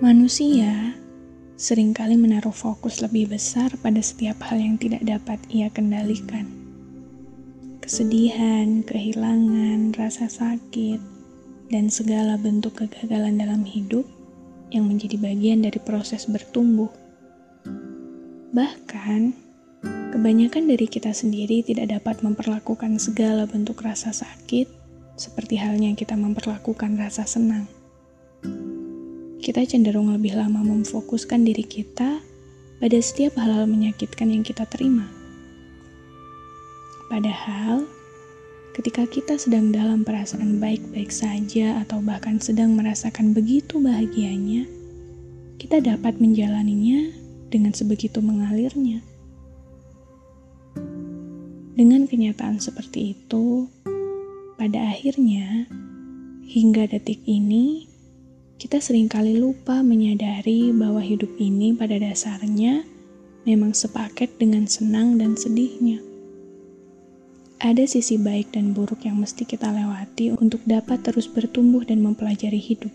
Manusia sering kali menaruh fokus lebih besar pada setiap hal yang tidak dapat ia kendalikan. Kesedihan, kehilangan, rasa sakit, dan segala bentuk kegagalan dalam hidup yang menjadi bagian dari proses bertumbuh. Bahkan, kebanyakan dari kita sendiri tidak dapat memperlakukan segala bentuk rasa sakit seperti halnya kita memperlakukan rasa senang kita cenderung lebih lama memfokuskan diri kita pada setiap hal-hal menyakitkan yang kita terima. Padahal, ketika kita sedang dalam perasaan baik-baik saja atau bahkan sedang merasakan begitu bahagianya, kita dapat menjalaninya dengan sebegitu mengalirnya. Dengan kenyataan seperti itu, pada akhirnya, hingga detik ini, kita sering kali lupa menyadari bahwa hidup ini pada dasarnya memang sepaket dengan senang dan sedihnya. Ada sisi baik dan buruk yang mesti kita lewati untuk dapat terus bertumbuh dan mempelajari hidup.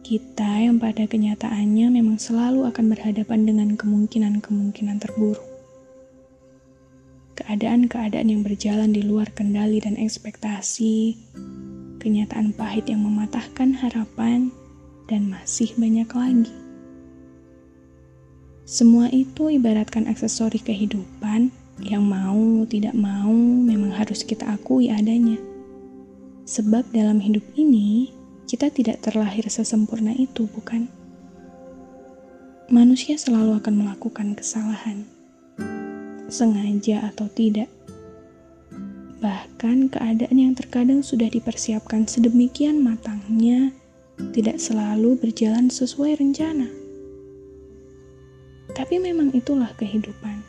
Kita yang pada kenyataannya memang selalu akan berhadapan dengan kemungkinan-kemungkinan terburuk. Keadaan-keadaan yang berjalan di luar kendali dan ekspektasi, kenyataan pahit yang mematahkan harapan, dan masih banyak lagi. Semua itu ibaratkan aksesori kehidupan yang mau tidak mau memang harus kita akui adanya. Sebab dalam hidup ini, kita tidak terlahir sesempurna itu, bukan? Manusia selalu akan melakukan kesalahan, sengaja atau tidak Bahkan keadaan yang terkadang sudah dipersiapkan sedemikian matangnya tidak selalu berjalan sesuai rencana. Tapi memang itulah kehidupan.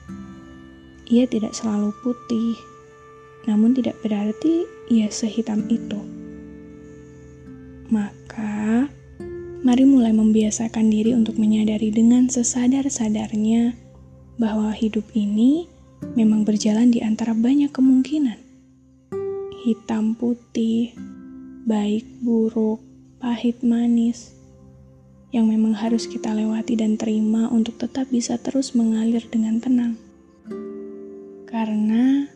Ia tidak selalu putih, namun tidak berarti ia sehitam itu. Maka, mari mulai membiasakan diri untuk menyadari dengan sesadar-sadarnya bahwa hidup ini memang berjalan di antara banyak kemungkinan hitam putih, baik buruk, pahit manis, yang memang harus kita lewati dan terima untuk tetap bisa terus mengalir dengan tenang. Karena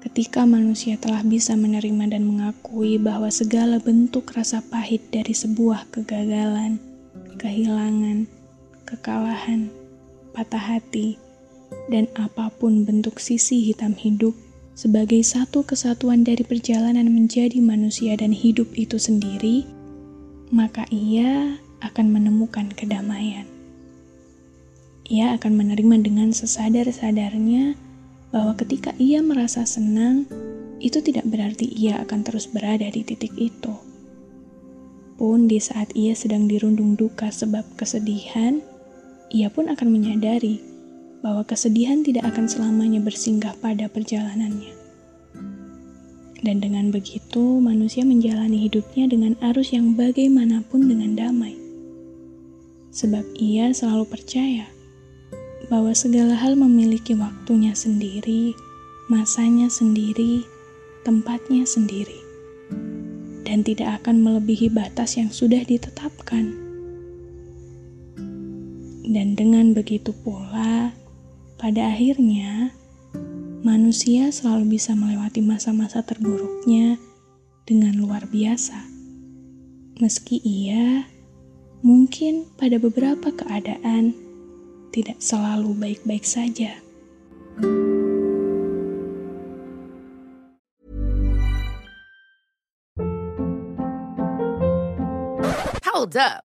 ketika manusia telah bisa menerima dan mengakui bahwa segala bentuk rasa pahit dari sebuah kegagalan, kehilangan, kekalahan, patah hati, dan apa pun bentuk sisi hitam hidup sebagai satu kesatuan dari perjalanan menjadi manusia dan hidup itu sendiri, maka ia akan menemukan kedamaian. Ia akan menerima dengan sesadar-sadarnya bahwa ketika ia merasa senang, itu tidak berarti ia akan terus berada di titik itu. Pun di saat ia sedang dirundung duka sebab kesedihan, ia pun akan menyadari bahwa kesedihan tidak akan selamanya bersinggah pada perjalanannya. Dan dengan begitu, manusia menjalani hidupnya dengan arus yang bagaimanapun dengan damai. Sebab ia selalu percaya bahwa segala hal memiliki waktunya sendiri, masanya sendiri, tempatnya sendiri, dan tidak akan melebihi batas yang sudah ditetapkan. Dan dengan begitu pula, pada akhirnya, manusia selalu bisa melewati masa-masa terburuknya dengan luar biasa. Meski ia mungkin pada beberapa keadaan tidak selalu baik-baik saja. Hold up.